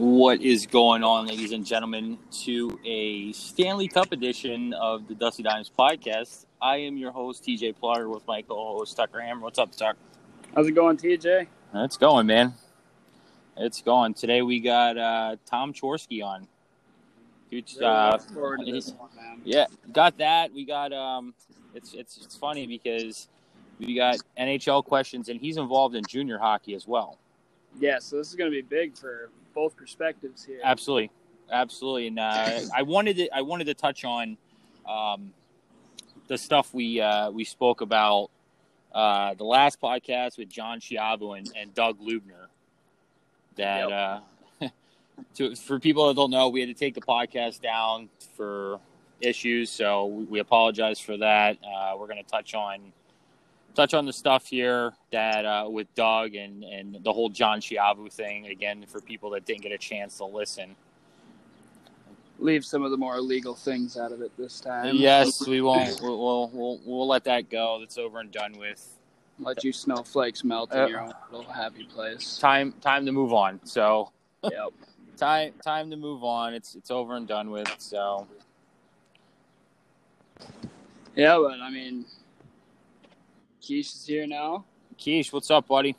What is going on, ladies and gentlemen, to a Stanley Cup edition of the Dusty Dimes podcast. I am your host, TJ Plotter, with my co host, Tucker Hammer. What's up, Tucker? How's it going, TJ? It's going, man. It's going. Today we got uh, Tom Chorske on. Dude, uh, one, yeah, got that. We got um, it's it's it's funny because we got NHL questions, and he's involved in junior hockey as well. Yeah, so this is going to be big for both perspectives here. Absolutely, absolutely. And uh, I wanted to I wanted to touch on um, the stuff we uh, we spoke about uh, the last podcast with John Chiavo and, and Doug Lubner. That Yep. uh, to, for people that don't know, we had to take the podcast down for issues, so we, we apologize for that. Uh, we're going to touch on touch on the stuff here that uh, with Doug and and the whole John Chiavu thing again for people that didn't get a chance to listen. Leave some of the more illegal things out of it this time. yes, we won't. We'll, we'll we'll we'll let that go. That's over and done with. Let you snowflakes melt in Uh, your own little happy place. Time time to move on. So yep. time time to move on. It's it's over and done with. So Yeah, but I mean, Keish is here now. Keish, what's up, buddy?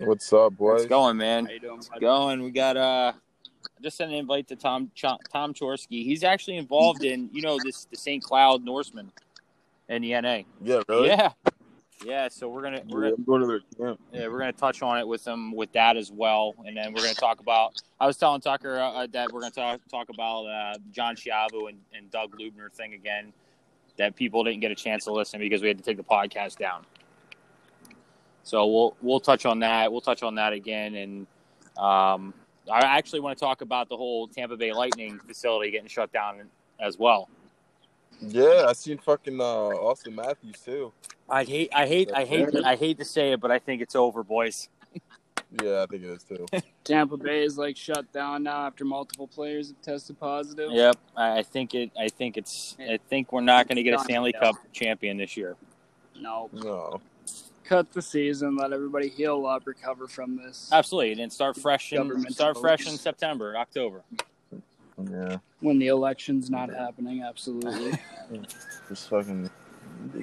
What's up, boys? It's going, man. How you doing, buddy? going. We got uh I just sent an invite to Tom Ch- Tom Chorske. He's actually involved in you know this the St. Cloud Norsemen in the NA. Yeah, really? Yeah, yeah. So we're gonna we're Yeah, gonna I'm to their camp. yeah, we're gonna touch on it with them with that as well, and then we're gonna talk about. I was telling Tucker uh, uh, that we're gonna talk talk about uh, John Chiavo and, and Doug Lubner thing again. That people didn't get a chance to listen because we had to take the podcast down. So we'll we'll touch on that. We'll touch on that again, and um, I actually want to talk about the whole Tampa Bay Lightning facility getting shut down as well. Yeah, I seen fucking uh, Auston Matthews too. I hate I hate I hate I hate to say it, but I think it's over, boys. Yeah, I think it is too. Tampa Bay is like shut down now after multiple players have tested positive. Yep, I I think it. I think it's. I think we're not going to get a Stanley Yeah. Cup champion this year. No. No. Cut the season. Let everybody heal up, recover from this. Absolutely, and start fresh in Government start fresh in. September, October. Yeah. When the election's not happening, absolutely. Just fucking.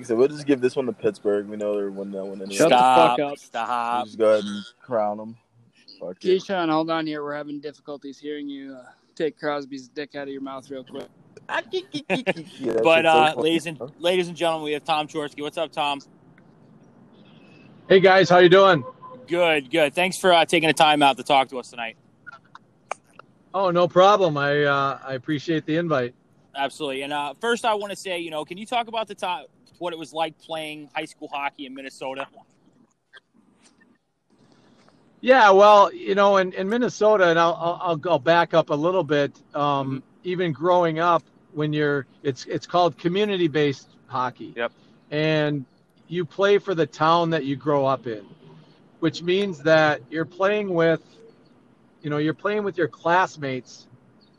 So we'll just give this one to Pittsburgh. We know they're winning that one anyway. Shut the Stop! fuck up. Stop! Just go ahead and crown them. Fuck it. Keyshawn, hold on here. We're having difficulties hearing you. Uh, take Crosby's dick out of your mouth real quick. Yeah, But shit's so uh, ladies and ladies and gentlemen, we have Tom Chorske. What's up, Tom? Hey guys, how you doing? Good, good. Thanks for uh, taking the time out to talk to us tonight. Oh, no problem. I uh, I appreciate the invite. Absolutely. And uh, first, I want to say, you know, can you talk about the top, what it was like playing high school hockey in Minnesota? Yeah, well, you know, in, in Minnesota, and I'll, I'll I'll back up a little bit. Um, Even growing up, when you're, it's it's called community based hockey. Yep. And you play for the town that you grow up in, which means that you're playing with, you know, you're playing with your classmates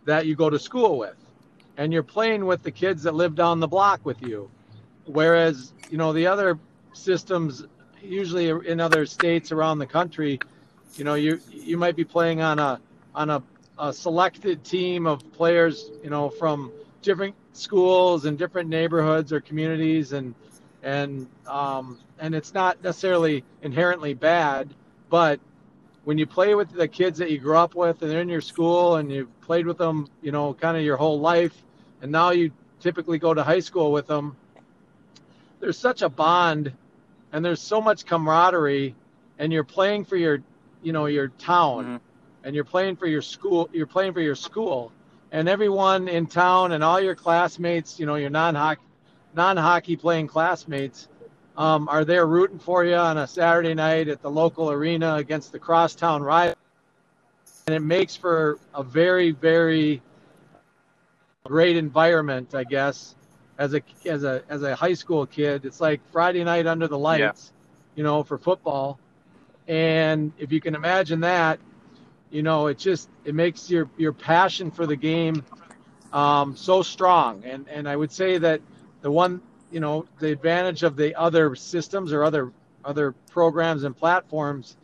that you go to school with, and you're playing with the kids that live down the block with you. Whereas, you know, the other systems, usually in other states around the country, you know, you you might be playing on a on a, a selected team of players, you know, from different schools and different neighborhoods or communities, and and um, and it's not necessarily inherently bad, but when you play with the kids that you grew up with and they're in your school and you've played with them, you know, kind of your whole life, and now you typically go to high school with them, there's such a bond and there's so much camaraderie and you're playing for your you know your town Mhm. and you're playing for your school you're playing for your school. And everyone in town and all your classmates you know your non-hockey non-hockey playing classmates um, are there rooting for you on a saturday night at the local arena against the crosstown rival. And it makes for a very very great environment i guess as a as a as a high school kid it's like friday night under the lights you know for football. And if you can imagine that you know it just it makes your your passion for the game um, so strong. And and i would say that the one you know the advantage of the other systems or other other programs and platforms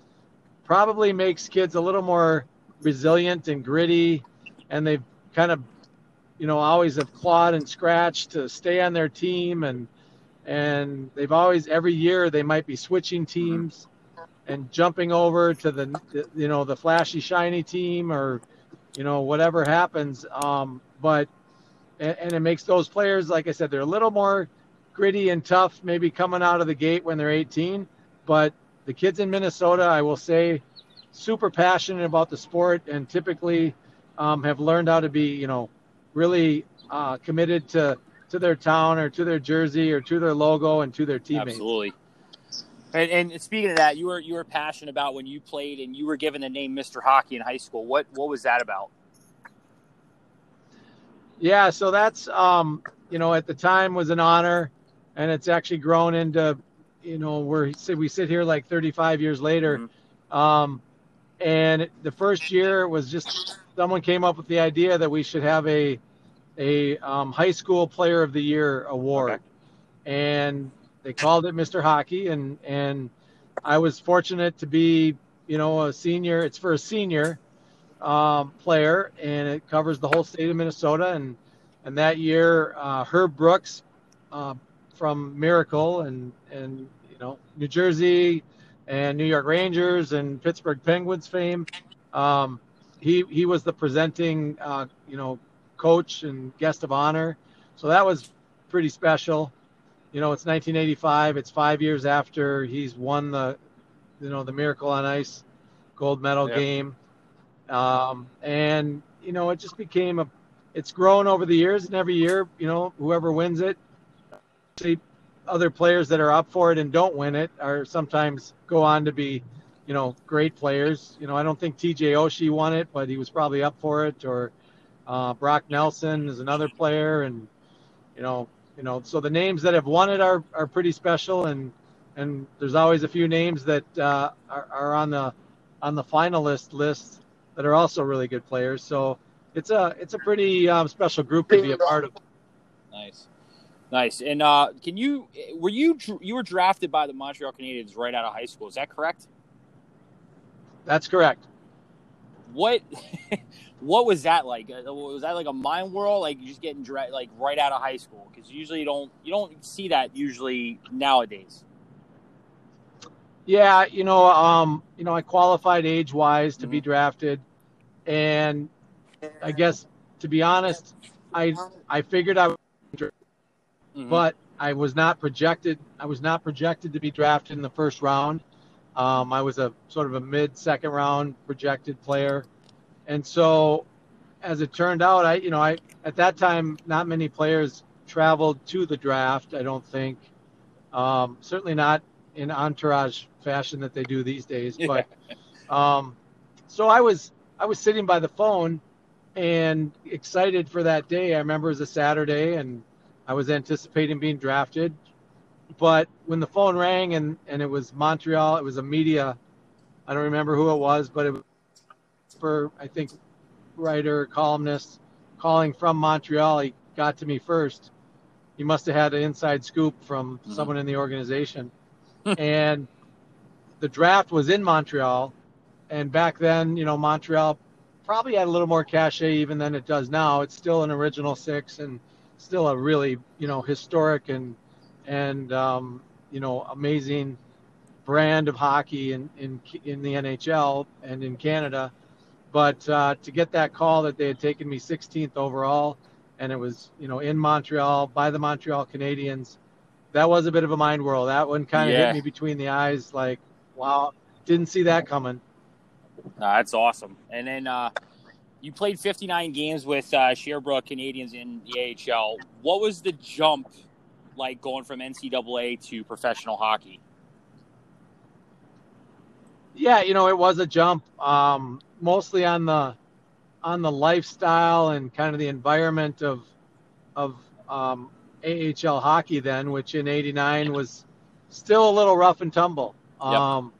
probably makes kids a little more resilient and gritty, and they've kind of, you know, always have clawed and scratched to stay on their team, and and they've always every year they might be switching teams and jumping over to the you know the flashy shiny team or you know whatever happens um, but and, and, it makes those players like i said they're a little more gritty and tough maybe coming out of the gate when they're 18 but the kids in minnesota i will say super passionate about the sport and typically um, have learned how to be you know really uh, committed to to their town or to their jersey or to their logo and to their teammates absolutely and, and, speaking of that, you were you were passionate about when you played and you were given the name Mr. Hockey in high school. What what was that about? Yeah, so that's um, you know at the time was an honor, and it's actually grown into you know we're we sit here like 35 years later, mm-hmm. um, and the first year was just someone came up with the idea that we should have a a um, high school player of the year award, okay. and they called it Mr. Hockey, and and I was fortunate to be, you know, a senior. It's for a senior um, player, and it covers the whole state of Minnesota. And and that year, uh, Herb Brooks uh, from Miracle and and you know New Jersey and New York Rangers and Pittsburgh Penguins fame. Um, he he was the presenting, uh, you know, coach and guest of honor. So that was pretty special you know, it's 1985. It's five years after he's won the, you know, the Miracle on Ice gold medal game. Um, and, you know, it just became a, it's grown over the years. And every year, you know, whoever wins it, see other players that are up for it and don't win it are sometimes go on to be, you know, great players. You know, I don't think TJ Oshie won it, but he was probably up for it. Or uh, Brock Nelson is another player. And, you know, you know, so the names that have won it are, are pretty special, and and there's always a few names that uh, are, are on the on the finalist list that are also really good players. So it's a it's a pretty um, special group to be a part of. Nice, nice. And uh, can you were you you were drafted by the Montreal Canadiens right out of high school? Is that correct? That's correct. What what was that like? Uh, was that like a mind whirl? like you just getting dra- like right out of high school? Because usually you don't you don't see that usually nowadays. Yeah, you know, um, you know, I qualified age wise to mm-hmm. be drafted, and I guess to be honest, I I figured I, would, mm-hmm. but I was not projected. I was not projected to be drafted in the first round. Um, I was a sort of a mid second round projected player and so as it turned out, I you know I at that time not many players traveled to the draft. I don't think, um, certainly not in entourage fashion that they do these days. But um, so I was I was sitting by the phone and excited for that day. I remember it was a Saturday and I was anticipating being drafted. But when the phone rang and, and it was Montreal, it was a media. I don't remember who it was, but it was for I think writer columnist calling from Montreal. He got to me first. He must have had an inside scoop from mm-hmm. someone in the organization. and the draft was in Montreal, and back then, you know, Montreal probably had a little more cachet even than it does now. It's still an original six and still a really, you know, historic and and um, you know amazing brand of hockey in in in the NHL and in Canada. But uh, to get that call that they had taken me 16th overall, and it was you know in Montreal by the Montreal Canadiens, that was a bit of a mind whirl. That one kind of yeah. hit me between the eyes, like wow, didn't see that coming. that's awesome. And then uh, you played 59 games with uh, Sherbrooke Canadiens in the AHL. What was the jump like going from NCAA to professional hockey? Yeah, you know, it was a jump. Um, mostly on the on the lifestyle and kind of the environment of of um, AHL hockey then, which in '89 was still a little rough and tumble. Um, yep.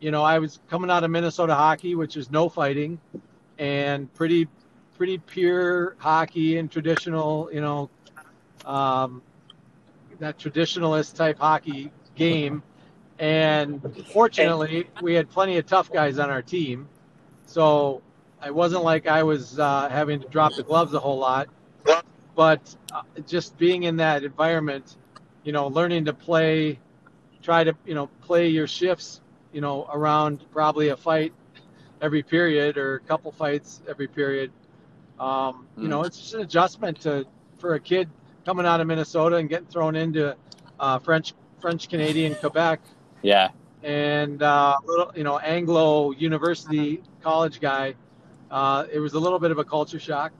You know, I was coming out of Minnesota hockey, which is no fighting, and pretty pretty pure hockey and traditional, you know, um, that traditionalist type hockey game. And fortunately, we had plenty of tough guys on our team. So it wasn't like I was uh, having to drop the gloves a whole lot, but uh, just being in that environment, you know, learning to play, try to you know play your shifts, you know, around probably a fight every period or a couple fights every period. Um, you know, it's just an adjustment to for a kid coming out of Minnesota and getting thrown into uh, French French Canadian Quebec Yeah. and uh, little you know Anglo University college guy. Uh, it was a little bit of a culture shock.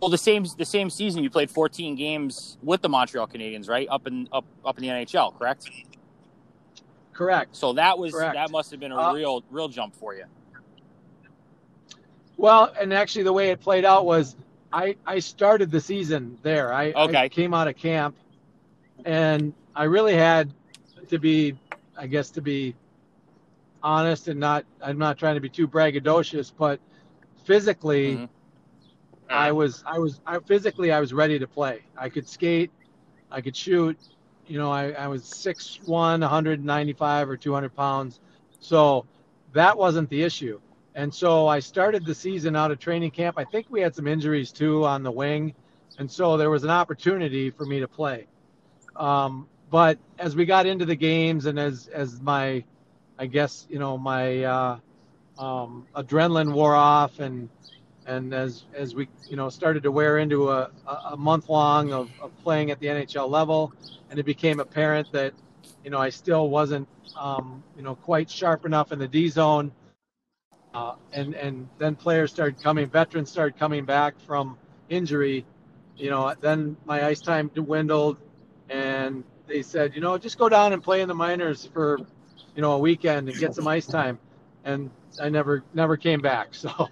Well, the same the same season you played 14 games with the Montreal Canadiens, right? Up in up up in the NHL, correct? Correct. So that was Correct. that must have been a Uh, real real jump for you. Well, and actually, the way it played out was I I started the season there. I, I came out of camp, and I really had to be, I guess, to be honest and not. I'm not trying to be too braggadocious, but physically, Mhm. I was I was I physically I was ready to play. I could skate, I could shoot. You know, I, I was 6'1", 195 or 200 pounds. So that wasn't the issue. And so I started the season out of training camp. I think we had some injuries too on the wing. And so there was an opportunity for me to play. Um, but as we got into the games and as, as my, I guess, you know, my uh, um, adrenaline wore off and and as as we you know started to wear into a, a month long of, of playing at the NHL level, and it became apparent that you know I still wasn't um, you know quite sharp enough in the D zone, uh, and and then players started coming, veterans started coming back from injury, you know then my ice time dwindled, and they said you know just go down and play in the minors for you know a weekend and get some ice time, and I never never came back so.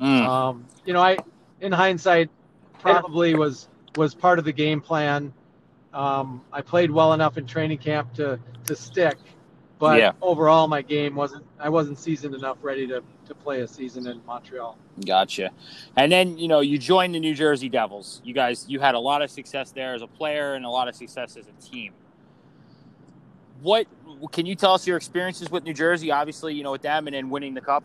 Mm. Um, you know, I, in hindsight, probably was was part of the game plan. Um, I played well enough in training camp to to stick, but Yeah. overall, my game wasn't. I wasn't seasoned enough, ready to to play a season in Montreal. Gotcha. And then you know you joined the New Jersey Devils. You guys you had a lot of success there as a player and a lot of success as a team. What can you tell us your experiences with New Jersey? Obviously, you know with them and then winning the cup.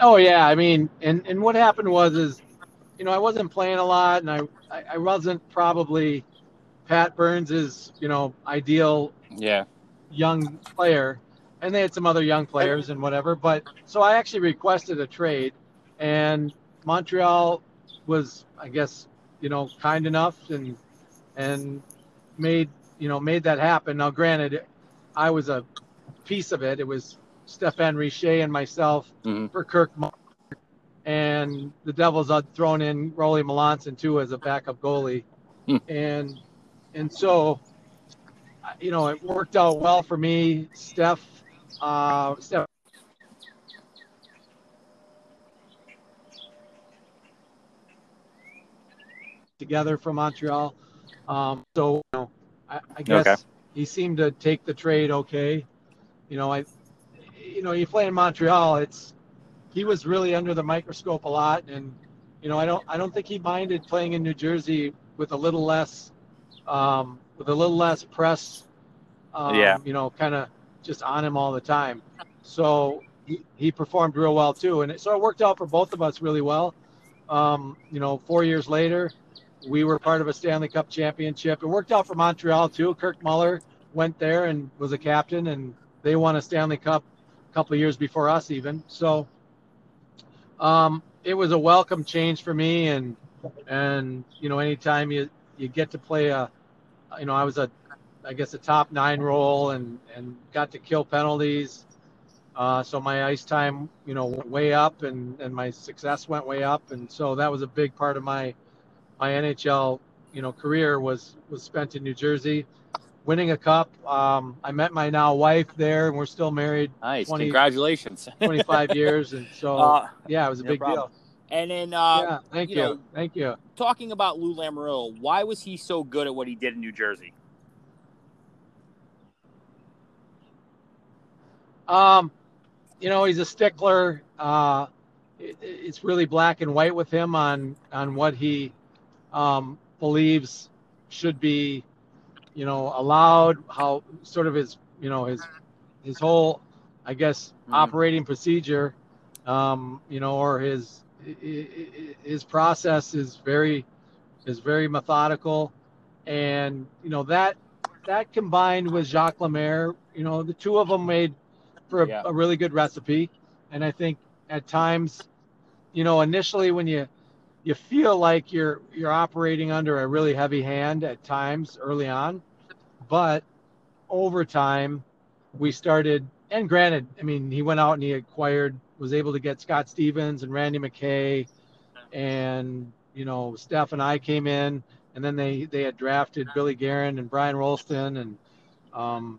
Oh yeah, I mean, and and what happened was is, you know, I wasn't playing a lot, and I I, I wasn't probably Pat Burns's you know ideal Yeah. young player, and they had some other young players and whatever. But so I actually requested a trade, and Montreal was, I guess, you know, kind enough and and made you know made that happen. Now, granted, I was a piece of it. It was Stephane Richer and myself Mhm. for Kirk. And the Devils had thrown in Rolly Melanson too as a backup goalie, Hmm. and and so you know, it worked out well for me. Steph, uh, Steph. Together from Montreal. Um, so, you know, I, I guess Okay. he seemed to take the trade okay. You know, I, you know, you play in Montreal, it's, he was really under the microscope a lot. And, you know, I don't, I don't think he minded playing in New Jersey with a little less, um, with a little less press um, Yeah. you know, kind of just on him all the time. So he, he performed real well too, and it, so it worked out for both of us really well. Um, you know, four years later, we were part of a Stanley Cup championship. It worked out for Montreal too. Kirk Muller went there and was a captain, and they won a Stanley Cup a couple of years before us even. So um, it was a welcome change for me, and and you know, anytime you you get to play a, you know, I was a I guess a top nine role and and got to kill penalties. Uh, so my ice time, you know, went way up and and my success went way up, and so that was a big part of my my NHL, you know, career was was spent in New Jersey, winning a cup. Um, I met my now wife there, and we're still married Nice. 20 Congratulations. 25 years, and so Uh, yeah, it was a no big problem. deal. And then uh, yeah, thank you you, know- thank you. talking about Lou Lamoriello, why was he so good at what he did in New Jersey? Um, you know, he's a stickler. Uh, it, it's really black and white with him on on what he um, believes should be, you know, allowed. How sort of his, you know, his his whole, I guess, Mhm. operating procedure. um, you know, or his his process is very is very methodical, and you know that that combined with Jacques Lemaire, you know, the two of them made for a, Yeah. a really good recipe. And I think at times, you know, initially when you you feel like you're you're operating under a really heavy hand at times early on, but over time we started and granted, I mean, he went out and he acquired was able to get Scott Stevens and Randy McKay and you know, Steph and I came in and then they they had drafted Billy Guerin and Brian Rolston and um,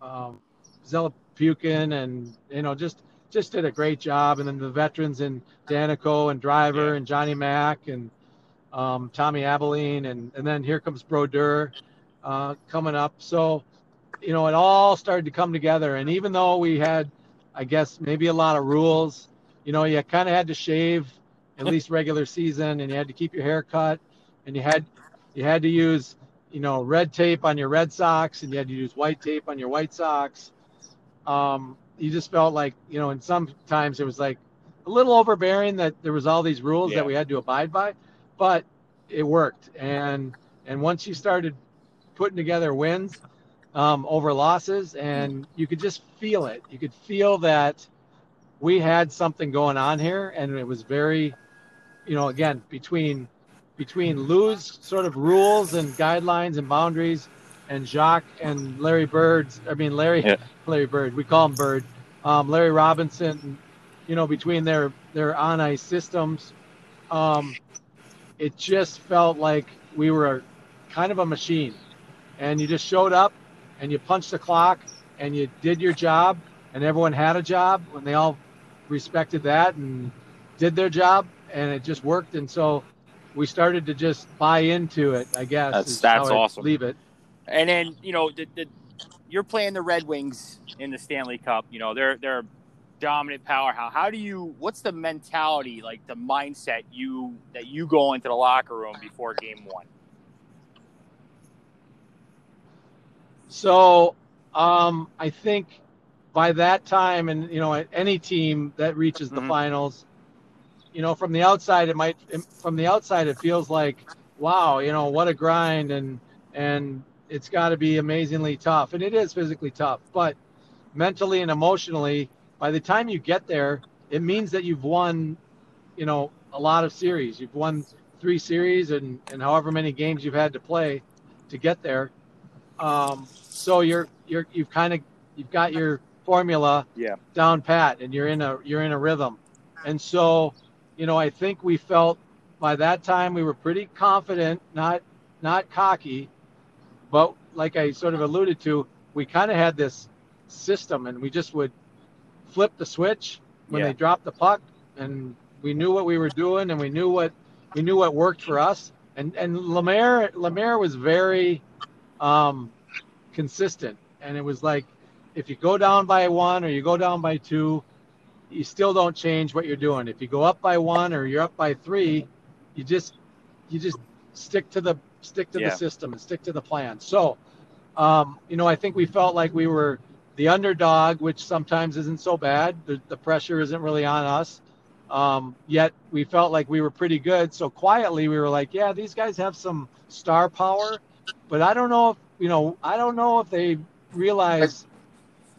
um, Zella Pukin and you know just just did a great job. And then the veterans in Daneyko and Driver and Johnny Mack and um, Tommy Albelin and and then here comes Brodeur uh, coming up. So you know it all started to come together. And even though we had, I guess maybe a lot of rules, you know, you kind of had to shave at least regular season, and you had to keep your hair cut, and you had you had to use you know red tape on your Red socks, and you had to use white tape on your White socks. Um, you just felt like you know, and sometimes it was like a little overbearing that there was all these rules Yeah. that we had to abide by, but it worked. And and once you started putting together wins um, over losses, and you could just feel it. You could feel that we had something going on here, and it was very, you know, again between between Lou's sort of rules and guidelines and boundaries, and Jacques and Larry Bird's. I mean Larry, Yeah. Larry Bird. We call him Bird. Um, Larry Robinson. You know, between their their on ice systems, um, it just felt like we were kind of a machine, and you just showed up, and you punched the clock, and you did your job, and everyone had a job, and they all respected that and did their job, and it just worked. And so we started to just buy into it. I guess That's- that's awesome. Leave it. And then you know the, the you're playing the Red Wings in the Stanley Cup. You know they're they're a dominant powerhouse. How do you? What's the mentality, like the mindset you that you go into the locker room before Game One? So um, I think by that time, and you know, any team that reaches the Mhm. finals, you know, from the outside, it might from the outside it feels like, wow, you know, what a grind, and and it's got to be amazingly tough, and it is physically tough, but mentally and emotionally, by the time you get there, it means that you've won, you know, a lot of series. You've won three series, and and however many games you've had to play to get there. Um, so you're you're you've kind of you've got your formula Yeah. down pat, and you're in a you're in a rhythm. And so, you know, I think we felt by that time we were pretty confident, not not cocky, but like I sort of alluded to, we kind of had this system, and we just would flip the switch when Yeah. they dropped the puck, and we knew what we were doing, and we knew what we knew what worked for us. And and Lemaire Lemaire was very um, consistent, and it was like if you go down by one or you go down by two, you still don't change what you're doing. If you go up by one or you're up by three, you just you just stick to the stick to Yeah. the system and stick to the plan. So, um, you know, I think we felt like we were the underdog, which sometimes isn't so bad. The, the pressure isn't really on us. Um, yet we felt like we were pretty good. So quietly we were like, yeah, these guys have some star power, but I don't know if you know, I don't know if they realize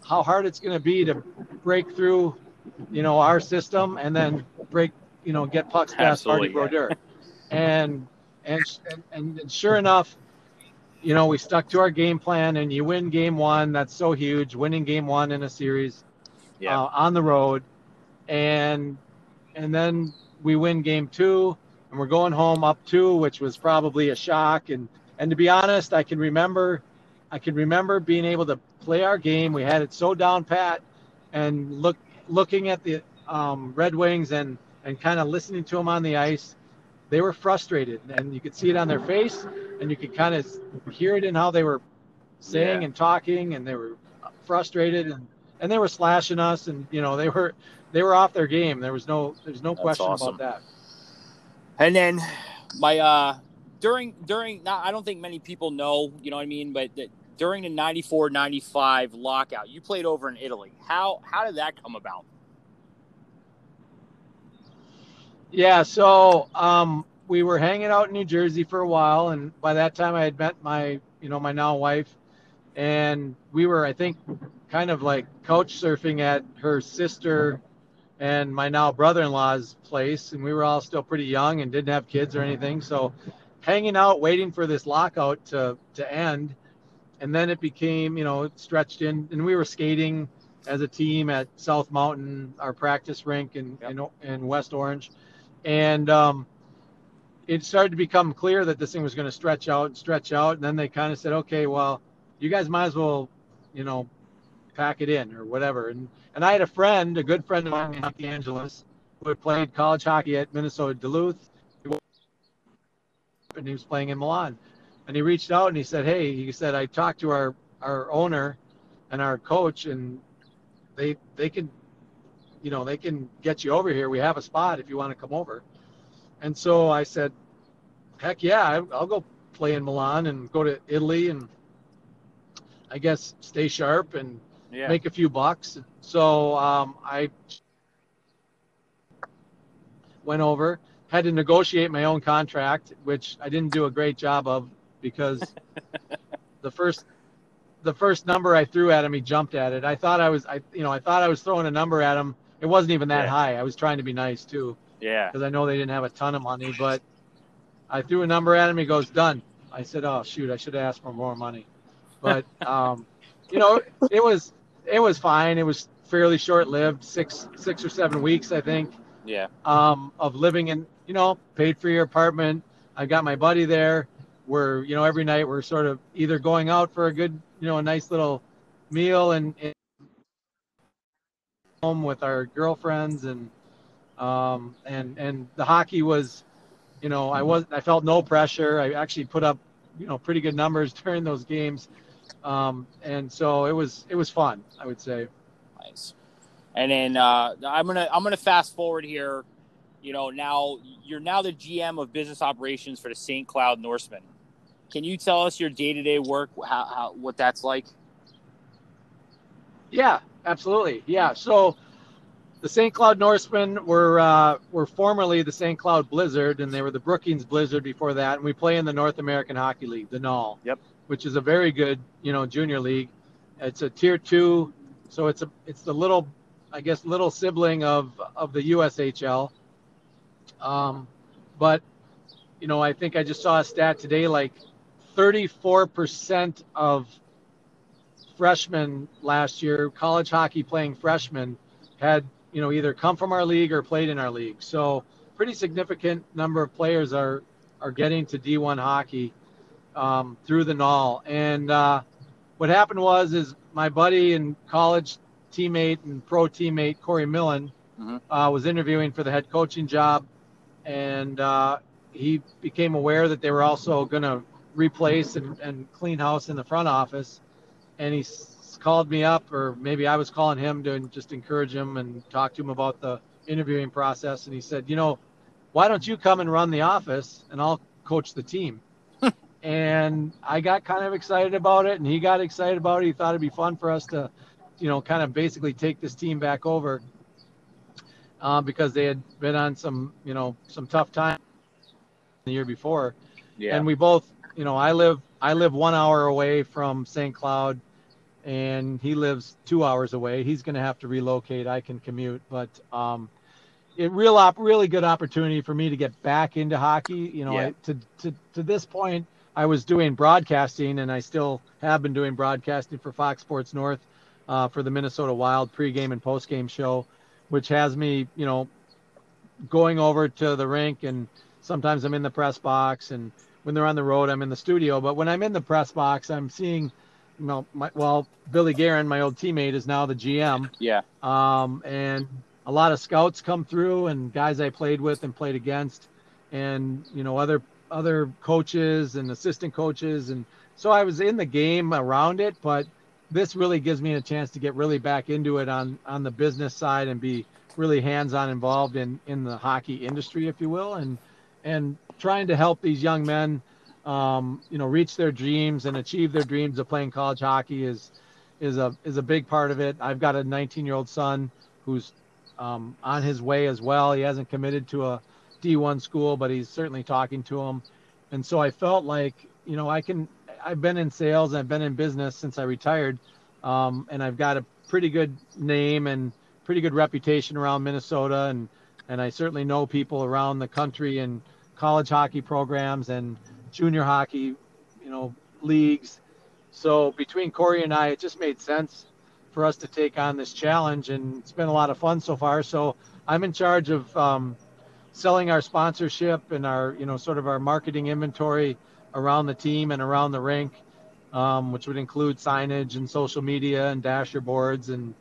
how hard it's going to be to break through, you know, our system and then break, you know, get pucks past Marty. Brodeur. And, and and and sure enough, you know, we stuck to our game plan, and you win game one. That's so huge. Winning game one in a series Yeah. uh, on the road, and and then we win game two, and we're going home up two, which was probably a shock. And and to be honest, I can remember, I can remember being able to play our game. We had it so down pat, and look looking at the um, Red Wings and and kind of listening to them on the ice. They were frustrated, and you could see it on their face, and you could kind of hear it in how they were saying Yeah. and talking, and they were frustrated, and and they were slashing us, and you know they were they were off their game. There was no there's no That's question awesome. about that. And then my uh during during I don't think many people know, you know what I mean, but the, during the 94-95 lockout, you played over in Italy. How how did that come about? Yeah, so um, we were hanging out in New Jersey for a while, and by that time I had met my, you know, my now wife, and we were, I think, kind of like couch surfing at her sister and my now brother-in-law's place, and we were all still pretty young and didn't have kids or anything, so hanging out, waiting for this lockout to to end, and then it became, you know, stretched in, and we were skating as a team at South Mountain, our practice rink in Yep. in, in West Orange, and um, it started to become clear that this thing was going to stretch out and stretch out, and then they kind of said, okay, well, you guys might as well, you know, pack it in or whatever, and and I had a friend, a good friend of mine, Mike Angelis, who had played college hockey at Minnesota Duluth, and he was playing in Milan. And he reached out and he said, "Hey," he said, "I talked to our our owner and our coach, and they they can, you know, they can get you over here. We have a spot if you want to come over." And so I said, "Heck yeah, I'll go play in Milan and go to Italy and I guess stay sharp and Yeah. make a few bucks." So um, I went over, had to negotiate my own contract, which I didn't do a great job of because the first the first number I threw at him, he jumped at it. I thought I was, I you know, I thought I was throwing a number at him. It wasn't even that Yeah. high. I was trying to be nice too yeah. because I know they didn't have a ton of money, but I threw a number at him. He goes, done. I said, oh shoot, I should have asked for more money, but um, you know, it was it was fine. It was fairly short lived, six six or seven weeks, I think Yeah. um, of living in, you know, paid for your apartment. I got my buddy there. We're, you know, every night we're sort of either going out for a good, you know, a nice little meal and, and home with our girlfriends and, um, and, and the hockey was, you know, I was, I felt no pressure. I actually put up, you know, pretty good numbers during those games. Um, and so it was, it was fun, I would say. Nice. And then uh, I'm gonna I'm gonna fast forward here. You know, now you're now the GM of business operations for the St. Cloud Norsemen. Can you tell us your day to day work? How, how what that's like? Yeah, absolutely. Yeah. So the St. Cloud Norsemen were uh, were formerly the St. Cloud Blizzard, and they were the Brookings Blizzard before that. And we play in the North American Hockey League, the NAL. Yep. Which is a very good, you know, junior league. It's a tier two, so it's a it's the little, I guess, little sibling of of the USHL. Um, but you know, I think I just saw a stat today, like 34% of freshmen last year, college hockey playing freshmen, had you know either come from our league or played in our league. So pretty significant number of players are are getting to D1 hockey um, through the NAL. And uh, what happened was is my buddy and college teammate and pro teammate Corey Millen Mhm. uh, was interviewing for the head coaching job, and uh, he became aware that they were also going to replace and, and clean house in the front office and he s- called me up, or maybe I was calling him to just encourage him and talk to him about the interviewing process. And he said, you know, why don't you come and run the office, and I'll coach the team. and I got kind of excited about it, and he got excited about it. He thought it'd be fun for us to, you know, kind of basically take this team back over uh, because they had been on some, you know, some tough time the year before. Yeah. and we both you know i live i live one hour away from st cloud and he lives two hours away. He's going to have to relocate. I can commute. But um it real op really good opportunity for me to get back into hockey. You know Yeah. I, to, to to this point i was doing broadcasting and i still have been doing broadcasting for fox sports north uh, for the minnesota wild pregame and postgame show which has me you know going over to the rink and sometimes I'm in the press box and when they're on the road I'm in the studio. But when I'm in the press box I'm seeing you know my, well Billy Guerin my old teammate is now the GM yeah. um, and a lot of scouts come through and guys I played with and played against and you know other other coaches and assistant coaches. And so I was in the game around it but this really gives me a chance to get really back into it on on the business side and be really hands-on involved in in the hockey industry if you will and and trying to help these young men um, you know reach their dreams and achieve their dreams of playing college hockey is is a is a big part of it i've got a 19 year old son who's um, on his way as well he hasn't committed to a D1 school, but he's certainly talking to them. And so I felt like, you know, I can, I've been in sales, I've been in business since I retired, um, and I've got a pretty good name and pretty good reputation around Minnesota. And, and I certainly know people around the country and college hockey programs and junior hockey, you know, leagues. So between Corey and I, it just made sense for us to take on this challenge, and it's been a lot of fun so far. So I'm in charge of um, selling our sponsorship and our, you know, sort of our marketing inventory around the team and around the rink, um, which would include signage and social media and dasher boards and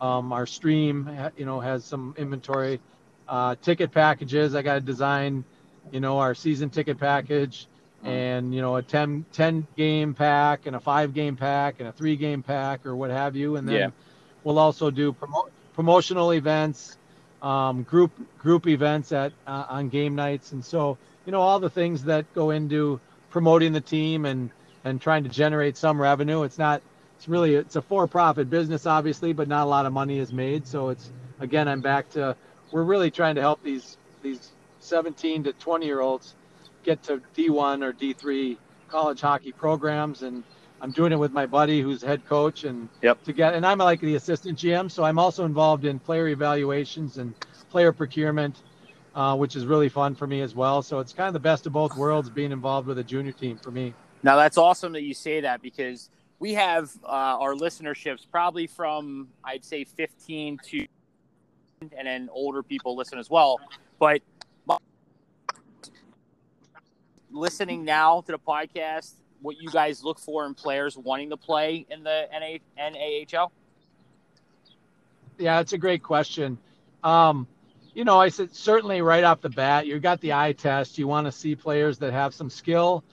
um, our stream, you know, has some inventory, uh, ticket packages. I got to design, you know, our season ticket package and, you know, a 10, 10 game pack and a five game pack and a three game pack or what have you. And then Yeah. we'll also do promo- promotional events, um, group group events at uh, on game nights, and so you know all the things that go into promoting the team and and trying to generate some revenue. It's not it's really it's a for-profit business, obviously, but not a lot of money is made. So it's again, I'm back to we're really trying to help these these 17 to 20 year olds get to D1 or D3 college hockey programs, and I'm doing it with my buddy who's head coach and Yep. to get and I'm like the assistant GM, so I'm also involved in player evaluations and player procurement, uh, which is really fun for me as well. So it's kind of the best of both worlds being involved with a junior team for me. Now that's awesome that you say that because we have uh, our listenerships probably from I'd say 15 to and then older people listen as well. But listening now to the podcast, what you guys look for in players wanting to play in the NA, NAHL? Yeah, that's a great question. Um, you know, I said certainly right off the bat, you got the eye test. You want to see players that have some skill,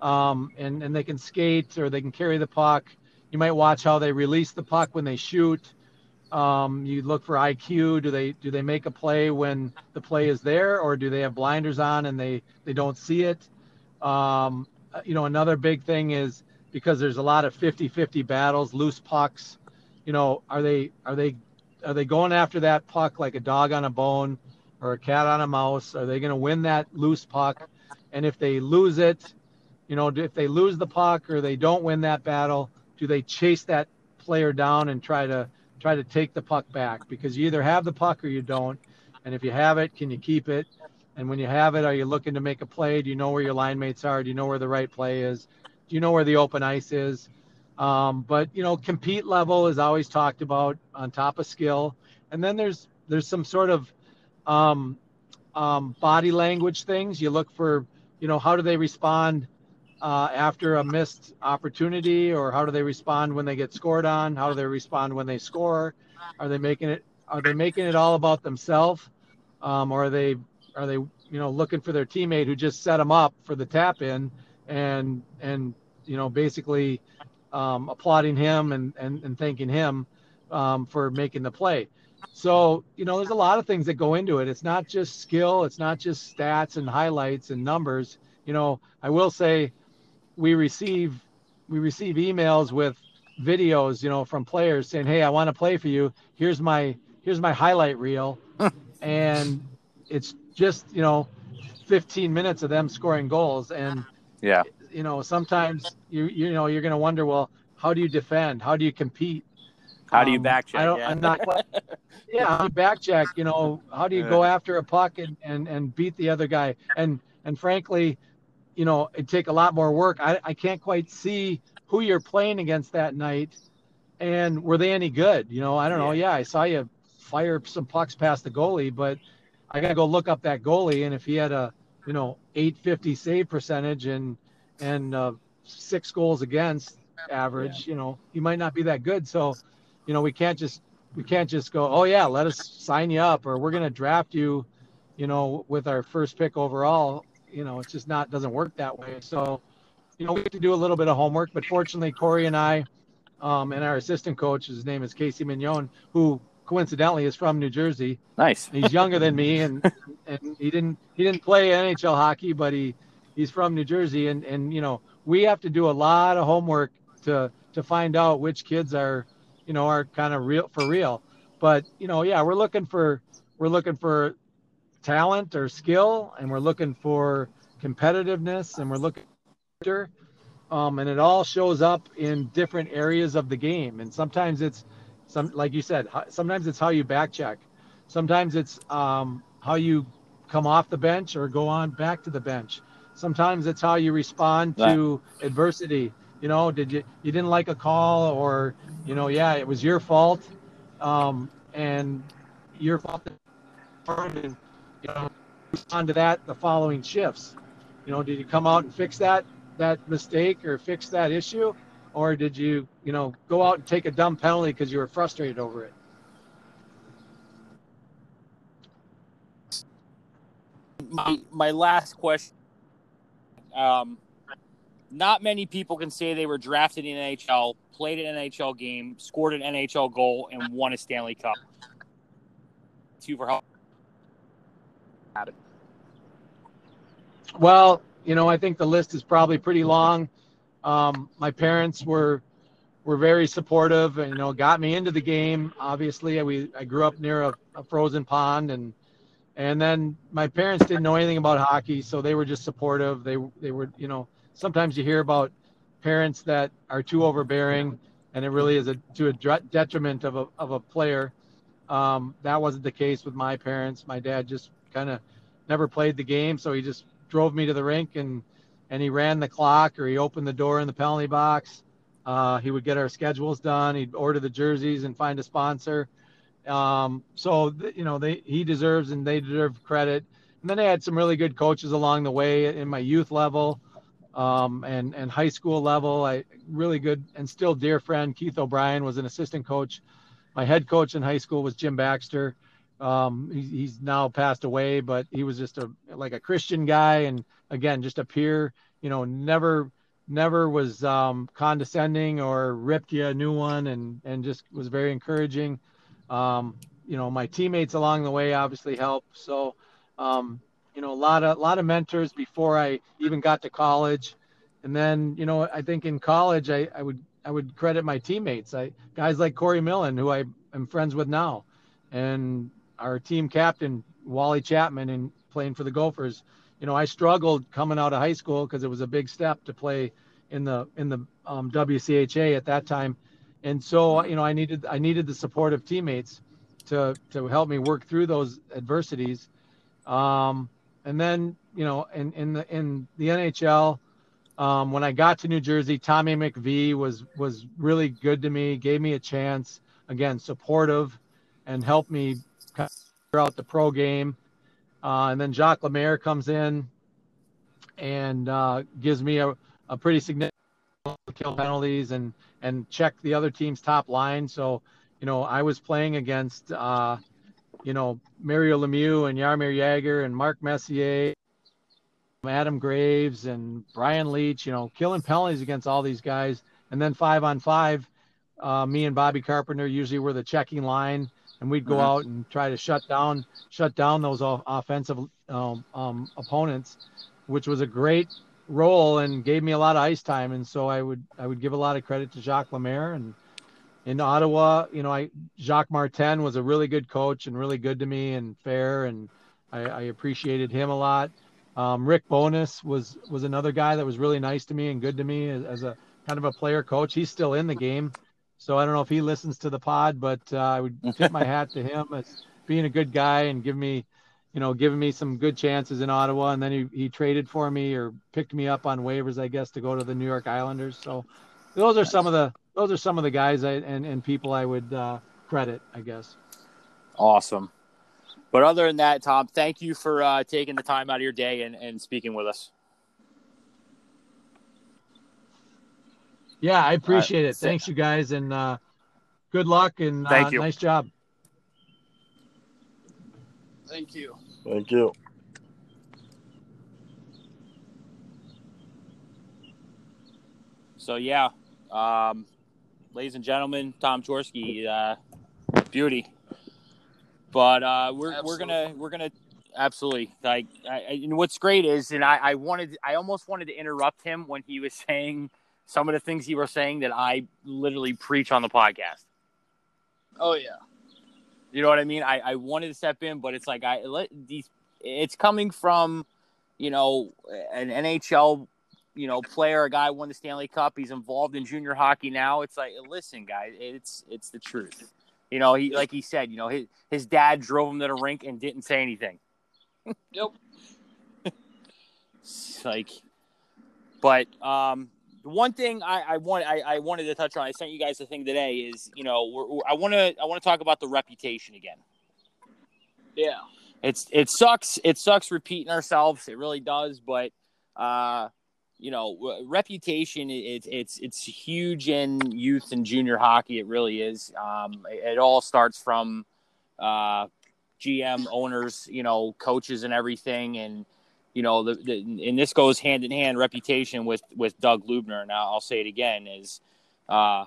um, and and they can skate or they can carry the puck. You might watch how they release the puck when they shoot. Um, you look for IQ. Do they do they make a play when the play is there, or do they have blinders on and they they don't see it? Um, you know, another big thing is because there's a lot of 50-50 battles, loose pucks. You know, are they are they are they going after that puck like a dog on a bone or a cat on a mouse? Are they going to win that loose puck? And if they lose it, you know, if they lose the puck or they don't win that battle, do they chase that player down and try to try to take the puck back? Because you either have the puck or you don't. And if you have it, can you keep it? And when you have it, are you looking to make a play? Do you know where your line mates are? Do you know where the right play is? Do you know where the open ice is? Um, but you know, compete level is always talked about on top of skill, and then there's there's some sort of um, um, body language things. You look for, you know, how do they respond uh, after a missed opportunity, or how do they respond when they get scored on? How do they respond when they score? Are they making it? Are they making it all about themselves, um, or are they are they you know looking for their teammate who just set them up for the tap in and and you know basically um, applauding him and, and, and thanking him um, for making the play. So, you know, there's a lot of things that go into it. It's not just skill, it's not just stats and highlights and numbers. You know, I will say we receive we receive emails with videos, you know, from players saying, "Hey, I want to play for you. Here's my here's my highlight reel." and it's just, you know, 15 minutes of them scoring goals and Yeah. You know, sometimes you you know you're going to wonder, well, how do you defend? How do you compete? How do you Um, back check? I don't. yeah. I'm not. yeah, how do you back check? You know, how do you go after a puck and, and and beat the other guy? And and frankly, you know, it take a lot more work. I I can't quite see who you're playing against that night, and were they any good? You know, I don't know. Yeah, I saw you fire some pucks past the goalie, but I got to go look up that goalie, and if he had a you know 850 save percentage and and uh, six goals against average, you know, he might not be that good. So, you know, we can't just we can't just go, oh yeah, let us sign you up, or we're gonna draft you, you know, with our first pick overall. You know, it's just not doesn't work that way. So, you know, we have to do a little bit of homework. But fortunately, Corey and I, um, and our assistant coach, his name is Casey Mignon, who coincidentally is from New Jersey. nice. He's younger than me, and and he didn't he didn't play NHL hockey, but he he's from New Jersey, and and you know we have to do a lot of homework to to find out which kids are you know are kind of real for real. But you know, yeah, we're looking for we're looking for talent or skill, and we're looking for competitiveness, and we're looking for um, and it all shows up in different areas of the game. And sometimes it's some, like you said, sometimes it's how you back check. Sometimes it's um, how you come off the bench or go on back to the bench. Sometimes it's how you respond to right. adversity. You know, did you you didn't like a call or you know, yeah, it was your fault, um, and your fault. And you know, respond to that the following shifts. You know, did you come out and fix that? that mistake or fix that issue, or did you, you know, go out and take a dumb penalty because you were frustrated over it? My my last question. Um, not many people can say they were drafted in NHL, played an NHL game, scored an NHL goal, and won a Stanley Cup. Two for help. Well, you know, I think the list is probably pretty long. Um, my parents were were very supportive and you know got me into the game. Obviously, we I grew up near a, a frozen pond and and then my parents didn't know anything about hockey, so they were just supportive. They they were you know sometimes you hear about parents that are too overbearing and it really is a to a detriment of a of a player. Um, that wasn't the case with my parents. My dad just kind of never played the game, so he just drove me to the rink and and he ran the clock or he opened the door in the penalty box. Uh, he would get our schedules done. He'd order the jerseys and find a sponsor. Um, so you know they he deserves and they deserve credit. And then I had some really good coaches along the way in my youth level um, and and high school level. I really good and still dear friend Keith O'Brien was an assistant coach. My head coach in high school was Jim Baxter. Um, he, he's now passed away, but he was just a like a Christian guy, and again, just a peer. You know, never never was um, condescending or ripped you a new one, and and just was very encouraging. Um, you know, my teammates along the way obviously helped. So, um, you know, a lot of a lot of mentors before I even got to college, and then you know, I think in college I, I would I would credit my teammates. I guys like Corey Millen, who I am friends with now, and our team captain Wally Chapman and playing for the Gophers. You know, I struggled coming out of high school because it was a big step to play in the in the um, WCHA at that time, and so you know I needed I needed the support of teammates to to help me work through those adversities. Um, and then you know in in the in the NHL, um, when I got to New Jersey, Tommy McVie was was really good to me, gave me a chance. Again, supportive, and helped me throughout the pro game. Uh, and then Jacques Lemaire comes in and uh, gives me a, a pretty significant kill penalties and and check the other team's top line. So, you know, I was playing against, uh, you know, Mario Lemieux and Jaromir Jagr and Mark Messier, Adam Graves and Brian Leetch, you know, killing penalties against all these guys. And then five on five, uh, me and Bobby Carpenter usually were the checking line and we'd go mm-hmm. out and try to shut down shut down those offensive um, um, opponents, which was a great role and gave me a lot of ice time. And so I would I would give a lot of credit to Jacques Lemaire and in Ottawa, you know, I Jacques Martin was a really good coach and really good to me and fair, and I, I appreciated him a lot. Um, Rick Bowness was was another guy that was really nice to me and good to me as, as a kind of a player coach. He's still in the game. So I don't know if he listens to the pod, but uh, I would tip my hat to him as being a good guy and give me, you know, giving me some good chances in Ottawa. And then he, he traded for me or picked me up on waivers, I guess, to go to the New York Islanders. So those are some of the those are some of the guys I, and and people I would uh, credit, I guess. Awesome. But other than that, Tom, thank you for uh, taking the time out of your day and, and speaking with us. Yeah, I appreciate it. Thanks, you guys, and uh, good luck and Thank uh, you. nice job. Thank you. Thank you. So yeah, um, ladies and gentlemen, Tom Chorske, uh, beauty. But uh, we're absolutely. we're gonna we're gonna absolutely like. I, and what's great is, and I, I wanted I almost wanted to interrupt him when he was saying some of the things he was saying that I literally preach on the podcast. Oh yeah. You know what I mean? I, I wanted to step in, but it's like I let these it's coming from, you know, an NHL, you know, player, a guy won the Stanley Cup. He's involved in junior hockey now. It's like, listen, guys, it's it's the truth. You know, he like he said, you know, his his dad drove him to the rink and didn't say anything. It's like, but um, one thing I, I want I, I wanted to touch on, I sent you guys the thing today is you know we're, we're- I want to I want to talk about the reputation again. Yeah. It's it sucks it sucks repeating ourselves. It really does, but uh, you know reputation it's it's it's huge in youth and junior hockey. It really is. Um, it, it all starts from uh, GM owners, you know, coaches and everything, and you know the, the and this goes hand in hand reputation with with Doug Lubner. I'll, I'll say it again is, uh,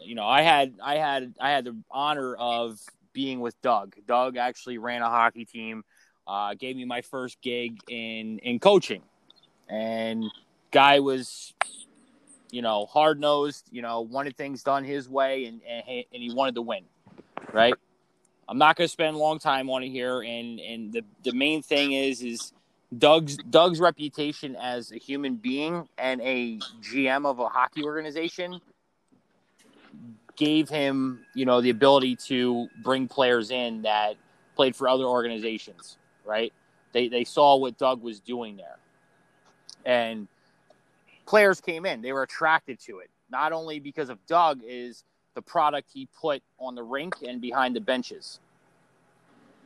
you know, I had I had I had the honor of being with Doug. Doug actually ran a hockey team, uh, gave me my first gig in in coaching, and guy was, you know, hard nosed. You know, wanted things done his way, and and, he- and he wanted to win, right? I'm not going to spend a long time on it here, and and the the main thing is is Doug's Doug's reputation as a human being and a GM of a hockey organization gave him, you know, the ability to bring players in that played for other organizations, right? They they saw what Doug was doing there. And players came in, they were attracted to it. Not only because of Doug is the product he put on the rink and behind the benches.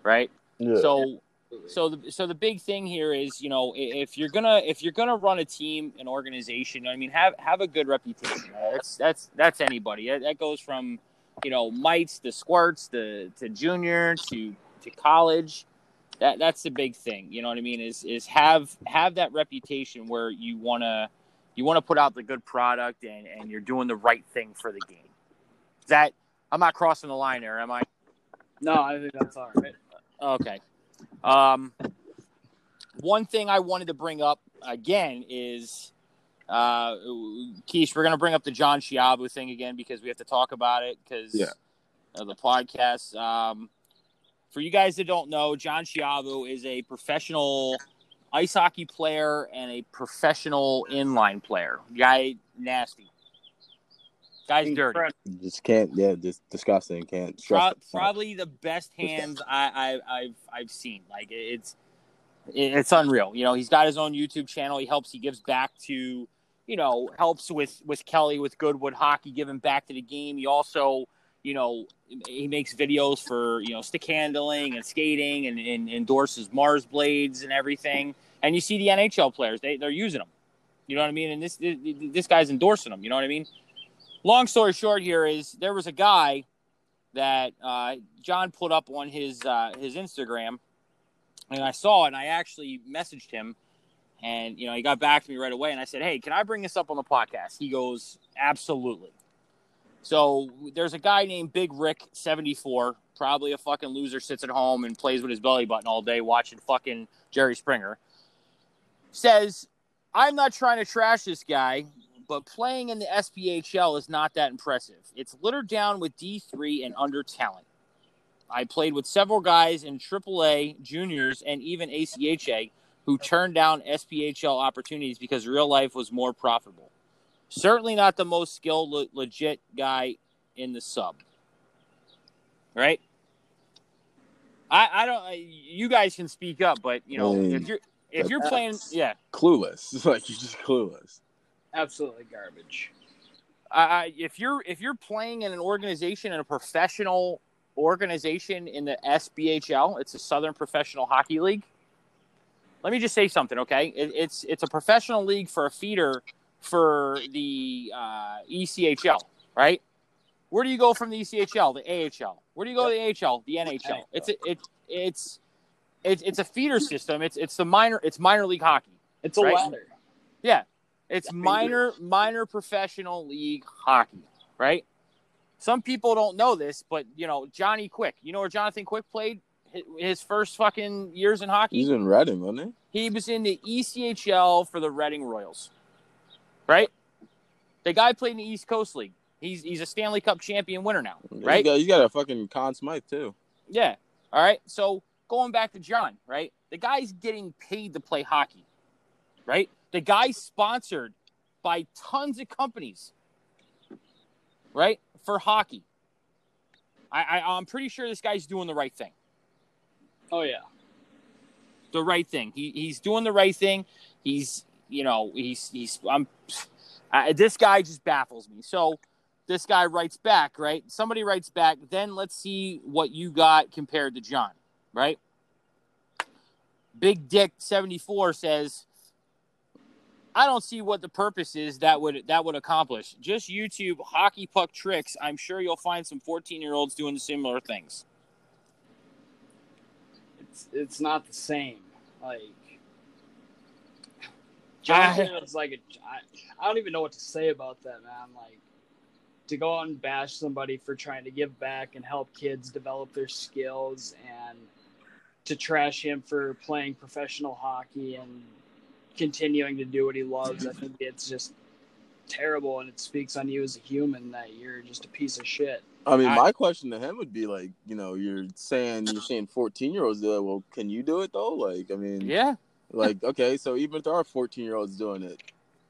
Right? Yeah. So so the so the big thing here is you know if you're gonna if you're gonna run a team an organization I mean have have a good reputation that's that's that's anybody. That, that goes from you know mites to squirts to to junior to to college. That that's the big thing. You know what I mean? Is is have have that reputation where you wanna you want to put out the good product and and you're doing the right thing for the game. Is that I'm not crossing the line there am I? No, I think that's all right. Okay. Um, one thing I wanted to bring up again is, uh, Keish, we're going to bring up the John Chiabu thing again because we have to talk about it because Yeah. of the podcast. Um, for you guys that don't know, John Chiabu is a professional ice hockey player and a professional inline player. Guy, nasty. Guy's dirty. Just can't. Yeah, just disgusting. Can't. Pro- probably the best hands I, I, I've I've seen. Like it's it's unreal. You know, he's got his own YouTube channel. He helps. He gives back to you know helps with with Kelly with Goodwood Hockey, giving back to the game. He also you know he makes videos for you know stick handling and skating and, and endorses Mars blades and everything. And you see the NHL players they they're using them. You know what I mean? And this this guy's endorsing them. You know what I mean? Long story short, here is there was a guy that uh, John put up on his uh, his Instagram, and I saw it. and I actually messaged him, and you know he got back to me right away. And I said, "Hey, can I bring this up on the podcast?" He goes, "Absolutely." So there's a guy named Big Rick seventy four, probably a fucking loser, sits at home and plays with his belly button all day watching fucking Jerry Springer. Says, "I'm not trying to trash this guy." But playing in the SPHL is not that impressive. It's littered down with D3 and under talent. I played with several guys in AAA, juniors, and even ACHA who turned down SPHL opportunities because real life was more profitable. Certainly not the most skilled, le- legit guy in the sub. Right? I, I don't. I- You guys can speak up, but you know, Mm. if you're if you're playing, yeah, clueless. It's like you're just clueless. Absolutely garbage. If you're if you're playing in an organization in a professional organization in the SPHL, it's a Southern Professional Hockey League. Let me just say something, okay? It, it's it's a professional league for a feeder for the uh, ECHL, right? Where do you go from the ECHL, the AHL? Where do you go to the AHL, the NHL? It's a, it it's it's it's a feeder system. It's it's the minor it's minor league hockey. It's a Right. ladder. It's minor minor professional league hockey, right? Some people don't know this, but you know Johnny Quick. You know where Jonathan Quick played his first fucking years in hockey? He's in Reading, wasn't He He was in the ECHL for the Reading Royals, right? The guy played in the East Coast League. He's he's a Stanley Cup champion winner now, right? You got, you got a fucking Conn Smythe too. Yeah. All right. So going back to John, right? The guy's getting paid to play hockey, right? The guy's sponsored by tons of companies, right? For hockey. I, I I'm pretty sure this guy's doing the right thing. Oh yeah. The right thing. He he's doing the right thing. He's you know he's he's I'm I, this guy just baffles me. So this guy writes back, right? Somebody writes back. Then let's see what you got compared to John, right? Big Dick seventy four says. I don't see what the purpose is that would that would accomplish. Just YouTube hockey puck tricks. I'm sure you'll find some 14 year olds doing similar things. It's it's not the same. Like John was like a, I, I don't even know what to say about that, man. Like to go out and bash somebody for trying to give back and help kids develop their skills and to trash him for playing professional hockey and continuing to do what he loves. I think it's just terrible and it speaks on you as a human that you're just a piece of shit. I mean, I- my question to him would be like, you know, you're saying you're saying 14 year olds do it. Well, can you do it though? Like, I mean, Yeah, like okay, so even if there are 14 year olds doing it,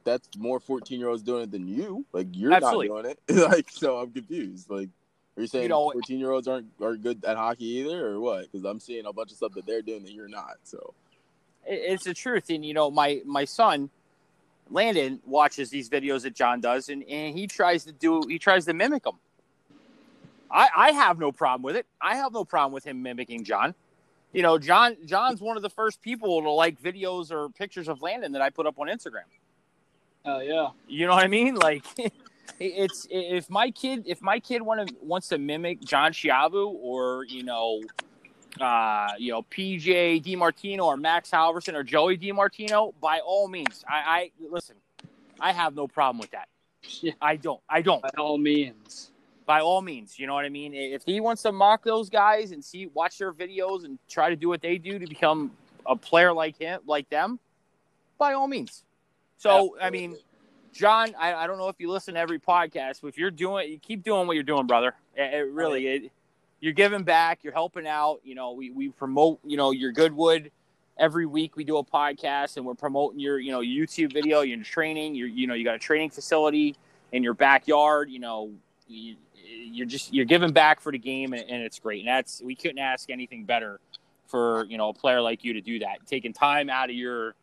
that's more 14 year olds doing it than you. Like, you're Absolutely. not doing it. like, so I'm confused. Like, are you saying know- 14 year olds aren't are good at hockey either, or what? Because I'm seeing a bunch of stuff that they're doing that you're not. So it- it's the truth. And you know, my my son Landon watches these videos that John does, and, and he tries to do he tries to mimic them. I I have no problem with it. I have no problem with him mimicking John. You know, John John's one of the first people to like videos or pictures of Landon that I put up on Instagram. Oh yeah. You know what I mean? Like, it's if my kid if my kid want to wants to mimic John Chiavu or you know, uh, you know PJ DiMartino or Max Halverson or Joey DiMartino, by all means, I, I listen. I have no problem with that. Yeah. I don't. I don't. By all means. By all means, you know what I mean. If he wants to mock those guys and see, watch their videos and try to do what they do to become a player like him, like them, by all means. So, I mean, John, I, I don't know if you listen to every podcast, but if you're doing, you keep doing what you're doing, brother. It, it really, it, you're giving back, you're helping out. You know, we, we promote, you know, your Goodwood every week. We do a podcast and we're promoting your, you know, YouTube video, your training. You're, you know, you got a training facility in your backyard. You know, you, you're just you're giving back for the game, and, and it's great. And that's we couldn't ask anything better for you know a player like you to do that, taking time out of your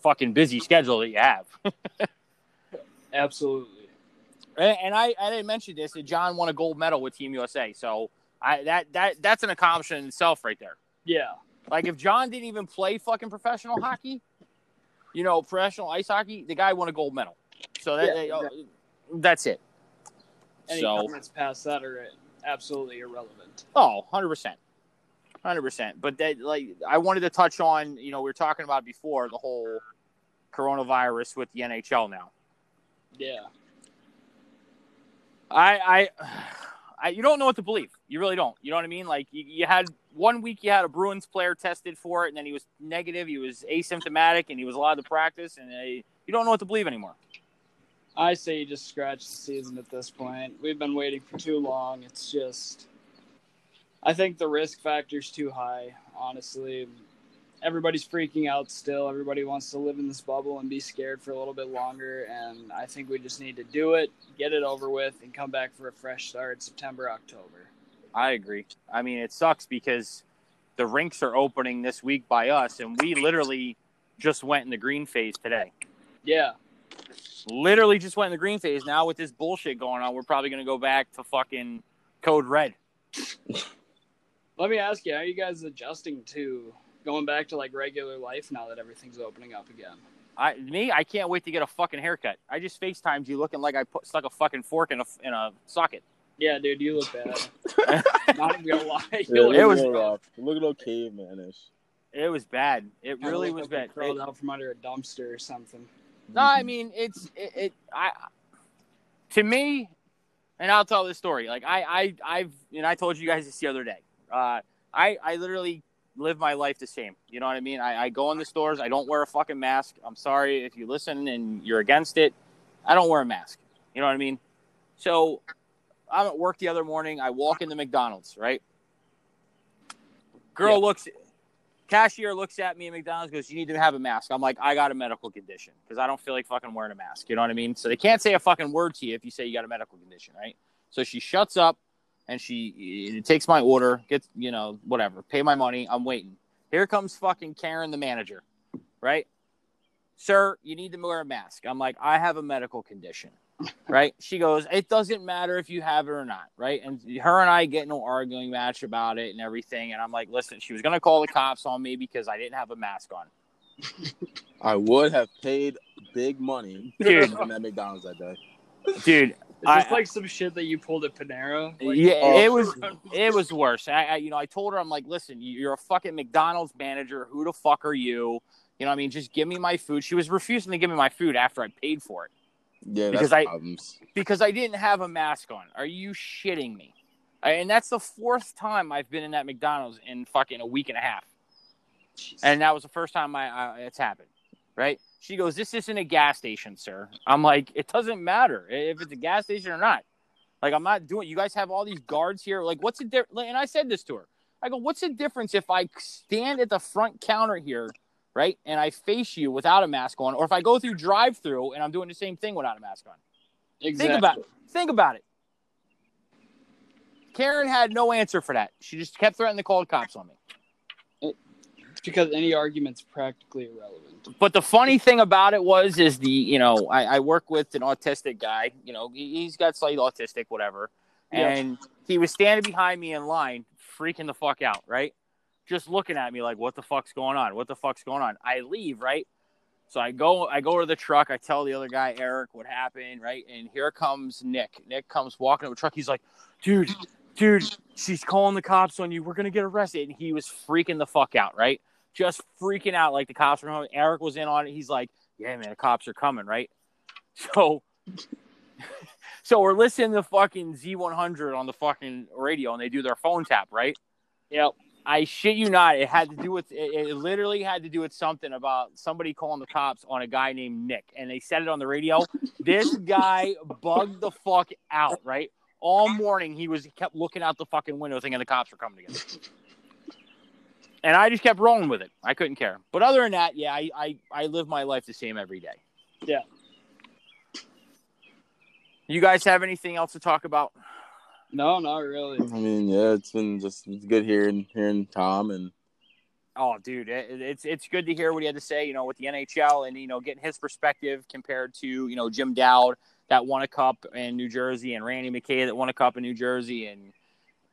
fucking busy schedule that you have. Absolutely. And, and I, I didn't mention this that John won a gold medal with Team USA. So I that that that's an accomplishment in itself right there. Yeah. Like if John didn't even play fucking professional hockey, you know, professional ice hockey, the guy won a gold medal. So that, Yeah, uh, that's it. Any So- comments past that are absolutely irrelevant. Oh, 100%. 100%. But that like I wanted to touch on, you know, we were talking about before the whole coronavirus with the NHL now. Yeah. I, I, I, you don't know what to believe. You really don't. You know what I mean? Like you, you had one week, you had a Bruins player tested for it, and then he was negative. He was asymptomatic, and he was allowed to practice. And they, you don't know what to believe anymore. I say you just scratch the season at this point. We've been waiting for too long. It's just, I think the risk factor's too high. Honestly, everybody's freaking out still. Everybody wants to live in this bubble and be scared for a little bit longer. And I think we just need to do it, get it over with, and come back for a fresh start September, October. I agree. I mean, it sucks because the rinks are opening this week by us, and we literally just went in the green phase today. Yeah. Literally just went in the green phase. Now with this bullshit going on, we're probably going to go back to fucking code red. Let me ask you, how are you guys adjusting to going back to like regular life now that everything's opening up again? I me, I can't wait to get a fucking haircut. I just FaceTimed you looking like I put stuck a fucking fork in a in a socket. Yeah, dude, you look bad. Not even gonna lie. You Yeah, look it was- look a rough. look a little cavemanish. It was bad. It Kinda really was like bad. Crawled It- out from under a dumpster or something. no, I mean it's it, it. I to me, and I'll tell this story. Like I I I've and I told you guys this the other day. Uh, I I literally live my life the same. You know what I mean? I, I go in the stores. I don't wear a fucking mask. I'm sorry if you listen and you're against it. I don't wear a mask. You know what I mean? So I'm at work the other morning. I walk into McDonald's, right? Girl Yeah. looks Cashier looks at me at McDonald's, goes, "You need to have a mask." I'm like, "I got a medical condition because I don't feel like fucking wearing a mask." You know what I mean? So they can't say a fucking word to you if you say you got a medical condition, right? So she shuts up and she takes my order, gets you know whatever, pay my money. I'm waiting. Here comes fucking Karen, the manager, right? Sir, you need to wear a mask. I'm like, I have a medical condition, right? She goes, it doesn't matter if you have it or not, right? And her and I get in an arguing match about it and everything. And I'm like, listen, she was gonna call the cops on me because I didn't have a mask on. I would have paid big money Dude. that McDonald's that day. Dude, I- this like some shit that you pulled at Panera? Like, yeah, oh. it was it was worse. I, I, you know, I told her, I'm like, listen, you're a fucking McDonald's manager. Who the fuck are you? You know, what I mean, just give me my food. She was refusing to give me my food after I paid for it Yeah, Because that's I- problems. because I didn't have a mask on. Are you shitting me? I- And that's the fourth time I've been in that McDonald's in fucking a week and a half, Jeez. and that was the first time I, I it's happened. Right? She goes, "This isn't a gas station, sir." I'm like, "It doesn't matter if it's a gas station or not. Like, I'm not doing. You guys have all these guards here. Like, what's the difference?" And I said this to her. I go, "What's the difference if I stand at the front counter here, right, and I face you without a mask on, or if I go through drive-through and I'm doing the same thing without a mask on?" exactly. Think about it. Think about it. Karen had no answer for that. She just kept threatening to call the cops on me. Because any argument's practically irrelevant. But the funny thing about it was, is the you know I, I work with an autistic guy. You know he, he's got slightly autistic, whatever, Yeah. and he was standing behind me in line, freaking the fuck out, right? Just looking at me like, what the fuck's going on? What the fuck's going on? I leave, right? So I go, I go to the truck. I tell the other guy, Eric, what happened, right? And here comes Nick. Nick comes walking to the truck. He's like, dude, dude, she's calling the cops on you. We're gonna get arrested. And he was freaking the fuck out, right? Just freaking out like the cops were coming. Eric was in on it. He's like, yeah, man, the cops are coming, right? So, so we're listening to fucking Z100 on the fucking radio, and they do their phone tap, right? Yep. I shit you not. It had to do with it, it literally had to do with something about somebody calling the cops on a guy named Nick, and they said it on the radio. this guy bugged the fuck out, right? All morning he was he kept looking out the fucking window thinking the cops were coming to get him. And I just kept rolling with it. I couldn't care. But other than that, yeah, I, I, I live my life the same every day. Yeah. You guys have anything else to talk about? No, not really. I mean, yeah, it's been just it's good hearing hearing Tom and Oh, dude, it, it's it's good to hear what he had to say. You know, with the NHL and you know getting his perspective compared to you know Jim Dowd that won a cup in New Jersey and Randy McKay that won a cup in New Jersey and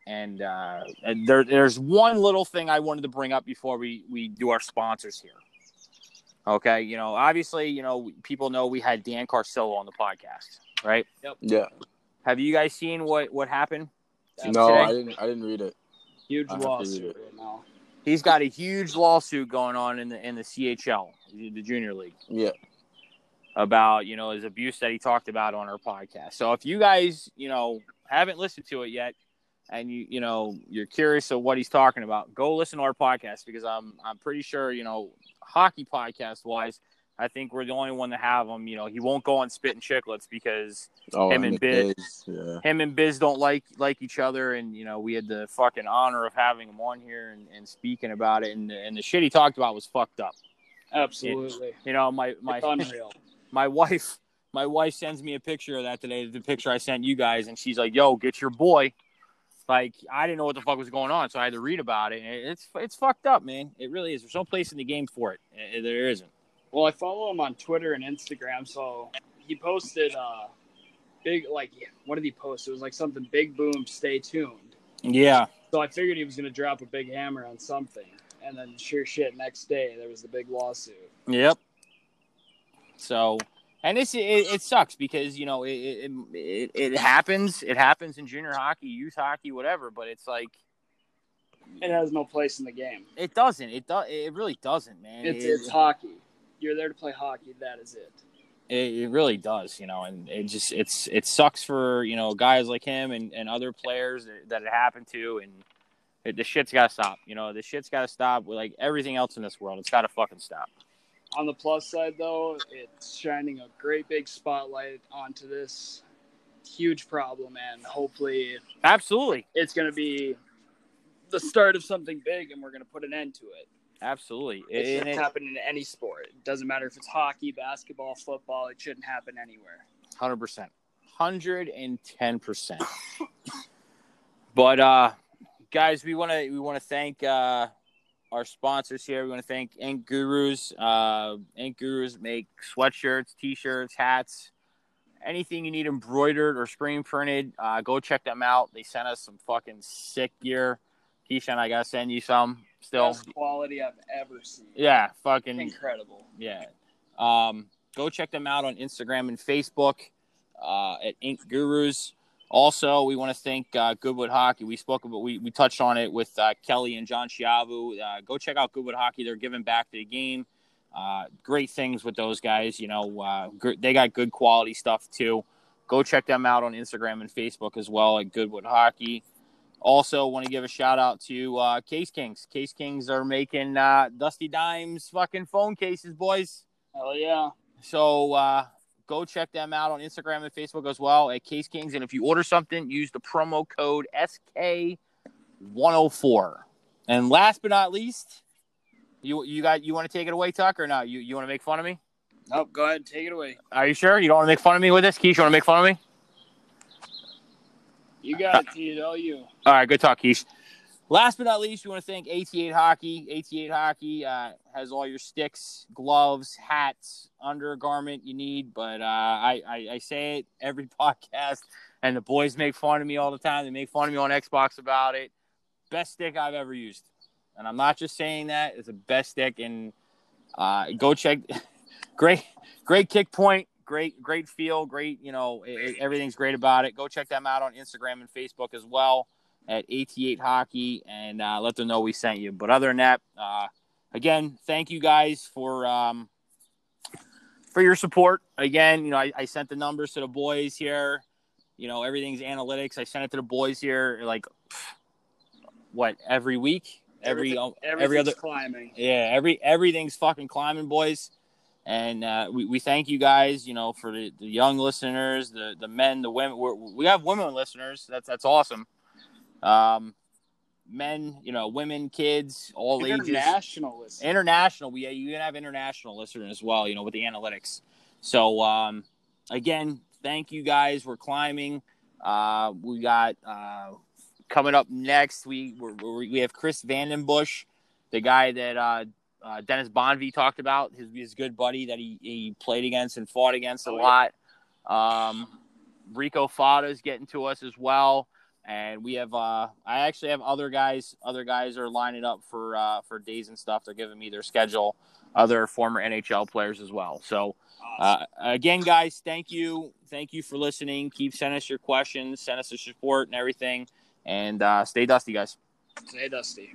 and uh, and there, there's one little thing I wanted to bring up before we we do our sponsors here. Okay, you know, obviously, you know, people know we had Dan Carcillo on the podcast, right? Yep. yeah. Have you guys seen what what happened? No, today? I didn't. I didn't read it. Huge I have to read lawsuit it. right now. He's got a huge lawsuit going on in the in the CHL, the Junior League. Yeah. About you know his abuse that he talked about on our podcast. So if you guys you know haven't listened to it yet, and you you know you're curious of what he's talking about, go listen to our podcast because I'm I'm pretty sure you know hockey podcast wise, I think we're the only one to have him. You know he won't go on Spittin' Chiclets because Oh, Him and Biz. Biz, Yeah. him and Biz don't like like each other, and you know we had the fucking honor of having him on here and, and speaking about it, and and the shit he talked about was fucked up. Absolutely. You know my my It's unreal. My wife my wife sends me a picture of that today the picture i sent you guys and she's like yo get your boy like i didn't know what the fuck was going on so i had to read about it it's it's fucked up man it really is there's no place in the game for it Eh, there isn't Well, I follow him on Twitter and Instagram, so he posted uh big like what did he post? It was like something big boom, stay tuned. yeah So I figured he was gonna drop a big hammer on something. And then sure shit, next day there was the big lawsuit. yep so and this it, it sucks because you know it, it it it happens it happens in junior hockey youth hockey whatever but it's like It has no place in the game. it doesn't it does it really doesn't man It's It- it's hockey. You're there to play hockey, that is it. It, it really does, you know, and it just it's it sucks for you know guys like him and, and other players that, that it happened to, and it, the shit's got to stop. You know, the shit's got to stop. With like everything else in this world, it's got to fucking stop. On the plus side, though, it's shining a great big spotlight onto this huge problem, and hopefully, Absolutely, it's going to be the start of something big, and we're going to put an end to it. Absolutely. It shouldn't happen in any sport. It doesn't matter if it's hockey, basketball, football. It shouldn't happen anywhere. Hundred percent, hundred and ten percent. But uh, guys, we want to we want to thank uh, our sponsors here. We want to thank Ink Gurus. Uh, Ink Gurus make sweatshirts, t-shirts, hats, anything you need embroidered or screen printed. Uh, go check them out. They sent us some fucking sick gear. Keisha, I gotta send you some still. Best quality I've ever seen. Yeah, fucking Incredible. yeah. Um, go check them out on Instagram and Facebook uh, at Ink Gurus. Also, we want to thank uh, Goodwood Hockey. We spoke about we, we touched on it with uh, Kelly and John Chiavu. Uh, go check out Goodwood Hockey. They're giving back to the game. Uh, great things with those guys. You know, uh, gr- they got good quality stuff too. Go check them out on Instagram and Facebook as well at Goodwood Hockey. Also, want to give a shout out to uh, Case Kings. Case Kings are making uh, Dusty Dimes fucking phone cases, boys. Hell yeah. So uh, go check them out on Instagram and Facebook as well at Case Kings. And if you order something, use the promo code SK104. And last but not least, you you got you want to take it away, Tuck, or not? You you want to make fun of me? Nope. Go ahead. And take it away. Are you sure you don't want to make fun of me with this? Keish, you want to make fun of me? You got it, T. All you. All right, good talk, Keish. Last but not least, we want to thank AT8 Hockey. AT8 Hockey uh, has all your sticks, gloves, hats, undergarment you need. But uh, I, I, I say it every podcast, and the boys make fun of me all the time. They make fun of me on Xbox about it. Best stick I've ever used, and I'm not just saying that. It's the best stick, and uh, go check. great, great kick point. Great, great feel. Great, you know, it, it- everything's great about it. Go check them out on Instagram and Facebook as well at AT8 Hockey and uh, let them know we sent you. But other than that, uh, again, thank you guys for um, for your support. Again, you know, I, I sent the numbers to the boys here. You know, everything's analytics. I sent it to the boys here, like what every week, every Everything- every other climbing. yeah, every everything's fucking climbing, boys. And uh, we, we thank you guys, you know, for the, the young listeners, the the men, the women. We're, we have women listeners. That's that's awesome. Um, men, you know, women, kids, all ages. International listen. International. We you can have international listeners as well. You know, with the analytics. So um, again, thank you guys. We're climbing. Uh, we got uh, coming up next. We we're, we we have Chris Vandenbush, the guy that uh, uh, Dennis Bonvie talked about. His his good buddy that he, he played against and fought against a Oh, lot. Um, Rico Fata's getting to us as well and we have uh, I actually have other guys. Other guys are lining up for uh, for days and stuff. They're giving me their schedule. Other former NHL players as well. So uh, again, guys, thank you, thank you for listening. Keep sending us your questions, send us your support and everything, and uh, stay dusty, guys. Stay dusty.